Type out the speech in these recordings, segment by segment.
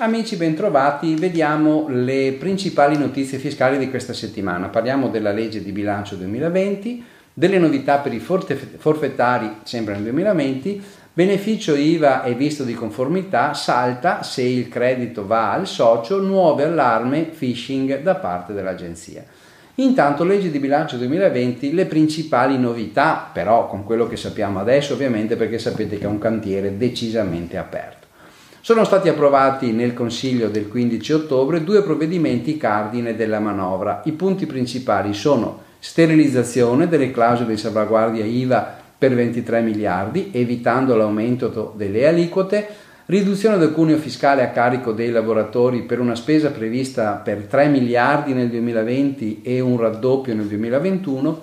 Amici bentrovati, vediamo le principali notizie fiscali di questa settimana. Parliamo della legge di bilancio 2020, delle novità per i forfettari sempre nel 2020, beneficio IVA e visto di conformità, salta se il credito va al socio, nuove allarme phishing da parte dell'agenzia. Intanto legge di bilancio 2020, le principali novità, però con quello che sappiamo adesso ovviamente perché sapete che è un cantiere decisamente aperto. Sono stati approvati nel Consiglio del 15 ottobre due provvedimenti cardine della manovra. I punti principali sono sterilizzazione delle clausole di salvaguardia IVA per 23 miliardi, evitando l'aumento delle aliquote, riduzione del cuneo fiscale a carico dei lavoratori per una spesa prevista per 3 miliardi nel 2020 e un raddoppio nel 2021,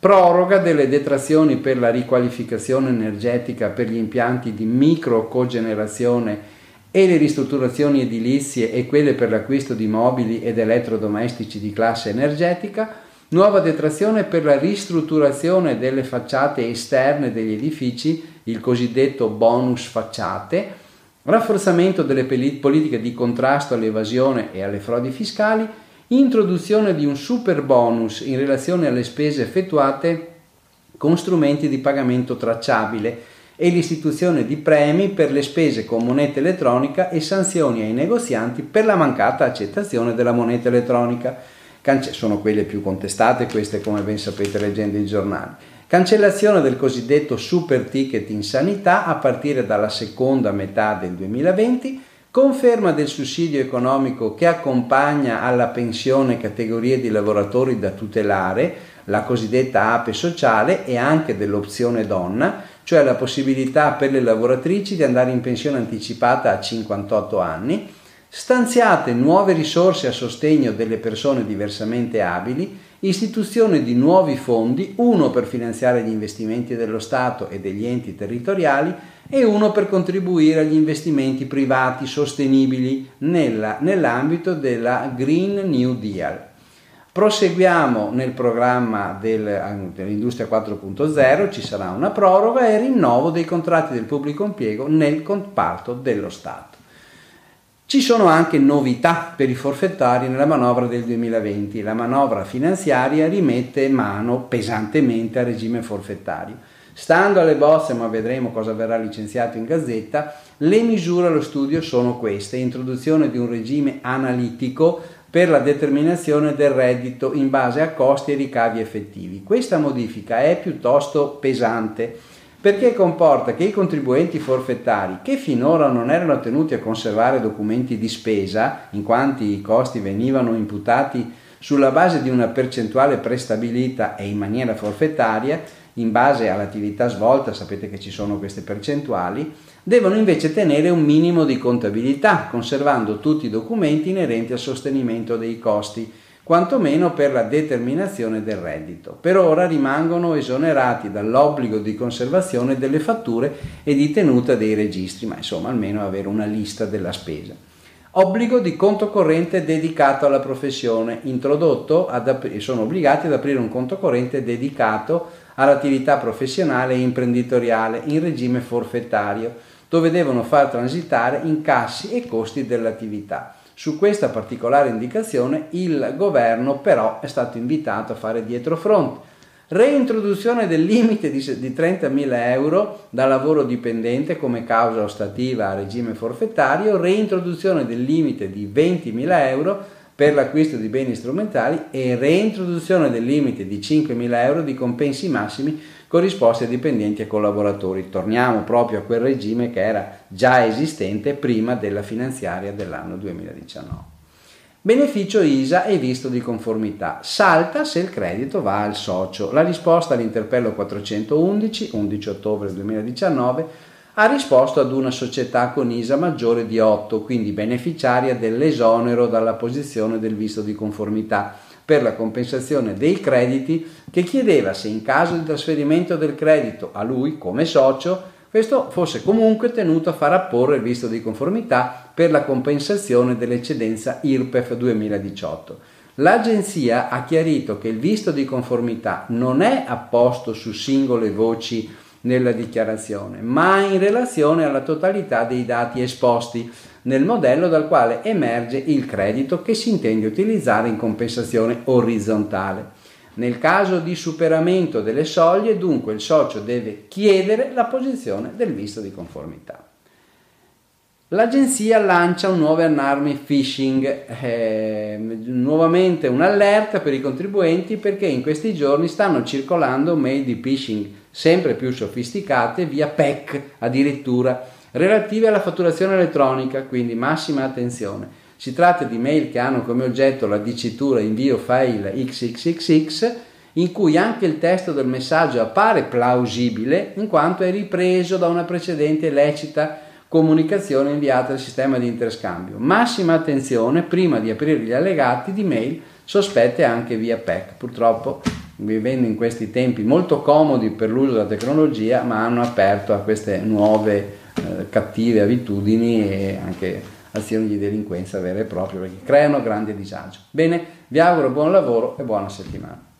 proroga delle detrazioni per la riqualificazione energetica per gli impianti di micro cogenerazione e le ristrutturazioni edilizie e quelle per l'acquisto di mobili ed elettrodomestici di classe energetica, nuova detrazione per la ristrutturazione delle facciate esterne degli edifici, il cosiddetto bonus facciate, rafforzamento delle politiche di contrasto all'evasione e alle frodi fiscali, introduzione di un super bonus in relazione alle spese effettuate con strumenti di pagamento tracciabile e l'istituzione di premi per le spese con moneta elettronica e sanzioni ai negozianti per la mancata accettazione della moneta elettronica. Cance- sono quelle più contestate, queste come ben sapete leggendo i giornali. Cancellazione del cosiddetto super ticket in sanità a partire dalla seconda metà del 2020, conferma del sussidio economico che accompagna alla pensione categorie di lavoratori da tutelare, la cosiddetta ape sociale e anche dell'opzione donna, cioè la possibilità per le lavoratrici di andare in pensione anticipata a 58 anni, stanziate nuove risorse a sostegno delle persone diversamente abili, istituzione di nuovi fondi, uno per finanziare gli investimenti dello Stato e degli enti territoriali e uno per contribuire agli investimenti privati sostenibili nella, nell'ambito della Green New Deal. Proseguiamo nel programma del, dell'Industria 4.0, ci sarà una proroga e rinnovo dei contratti del pubblico impiego nel comparto dello Stato. Ci sono anche novità per i forfettari nella manovra del 2020. La manovra finanziaria rimette mano pesantemente al regime forfettario. Stando alle bozze, ma vedremo cosa verrà licenziato in gazzetta, le misure allo studio sono queste: introduzione di un regime analitico per la determinazione del reddito in base a costi e ricavi effettivi. Questa modifica è piuttosto pesante perché comporta che i contribuenti forfettari che finora non erano tenuti a conservare documenti di spesa, in quanto i costi venivano imputati sulla base di una percentuale prestabilita e in maniera forfettaria, in base all'attività svolta, sapete che ci sono queste percentuali, devono invece tenere un minimo di contabilità, conservando tutti i documenti inerenti al sostenimento dei costi, quantomeno per la determinazione del reddito. Per ora rimangono esonerati dall'obbligo di conservazione delle fatture e di tenuta dei registri, ma insomma almeno avere una lista della spesa. Obbligo di conto corrente dedicato alla professione, introdotto e sono obbligati ad aprire un conto corrente dedicato all'attività professionale e imprenditoriale in regime forfettario, dove devono far transitare incassi e costi dell'attività. Su questa particolare indicazione il governo però è stato invitato a fare dietro fronte. Reintroduzione del limite di 30.000 euro da lavoro dipendente come causa ostativa a regime forfettario, reintroduzione del limite di 20.000 euro per l'acquisto di beni strumentali e reintroduzione del limite di 5.000 euro di compensi massimi corrisposti a dipendenti e collaboratori. Torniamo proprio a quel regime che era già esistente prima della finanziaria dell'anno 2019. Beneficio ISA e visto di conformità. Salta se il credito va al socio. La risposta all'interpello 411, 11 ottobre 2019, ha risposto ad una società con ISA maggiore di 8, quindi beneficiaria dell'esonero dalla posizione del visto di conformità per la compensazione dei crediti che chiedeva se in caso di trasferimento del credito a lui come socio questo fosse comunque tenuto a far apporre il visto di conformità per la compensazione dell'eccedenza IRPEF 2018. L'agenzia ha chiarito che il visto di conformità non è apposto su singole voci nella dichiarazione, ma in relazione alla totalità dei dati esposti nel modello dal quale emerge il credito che si intende utilizzare in compensazione orizzontale. Nel caso di superamento delle soglie, dunque, il socio deve chiedere la posizione del visto di conformità. L'agenzia lancia un nuovo allarme phishing, eh, nuovamente un'allerta per i contribuenti perché in questi giorni stanno circolando mail di phishing sempre più sofisticate via PEC addirittura relative alla fatturazione elettronica, quindi massima attenzione. Si tratta di mail che hanno come oggetto la dicitura invio file xxxx in cui anche il testo del messaggio appare plausibile in quanto è ripreso da una precedente lecita comunicazione inviata al sistema di interscambio. Massima attenzione prima di aprire gli allegati di mail sospette anche via PEC. Purtroppo vivendo in questi tempi molto comodi per l'uso della tecnologia, ma hanno aperto a queste nuove eh, cattive abitudini e anche azioni di delinquenza vere e proprie perché creano grande disagio. Bene, vi auguro buon lavoro e buona settimana.